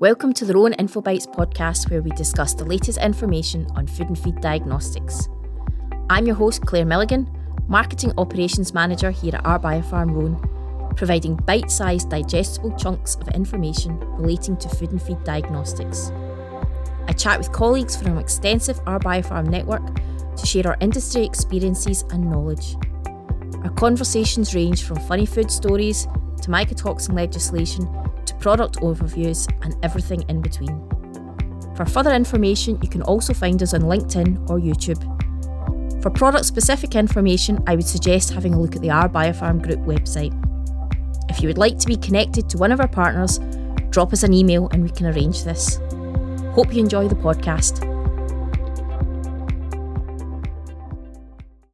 Welcome to the Rhône infobites podcast, where we discuss the latest information on food and feed diagnostics. I'm your host, Claire Milligan, Marketing Operations Manager here at R-Biopharm Rhône, providing bite sized, digestible chunks of information relating to food and feed diagnostics. I chat with colleagues from our extensive R-Biopharm network to share our industry experiences and knowledge. Our conversations range from funny food stories to mycotoxin legislation to product overviews and everything in between. For further information, you can also find us on LinkedIn or YouTube. For product specific information, I would suggest having a look at the R-Biopharm Group website. If you would like to be connected to one of our partners, drop us an email and we can arrange this. Hope you enjoy the podcast.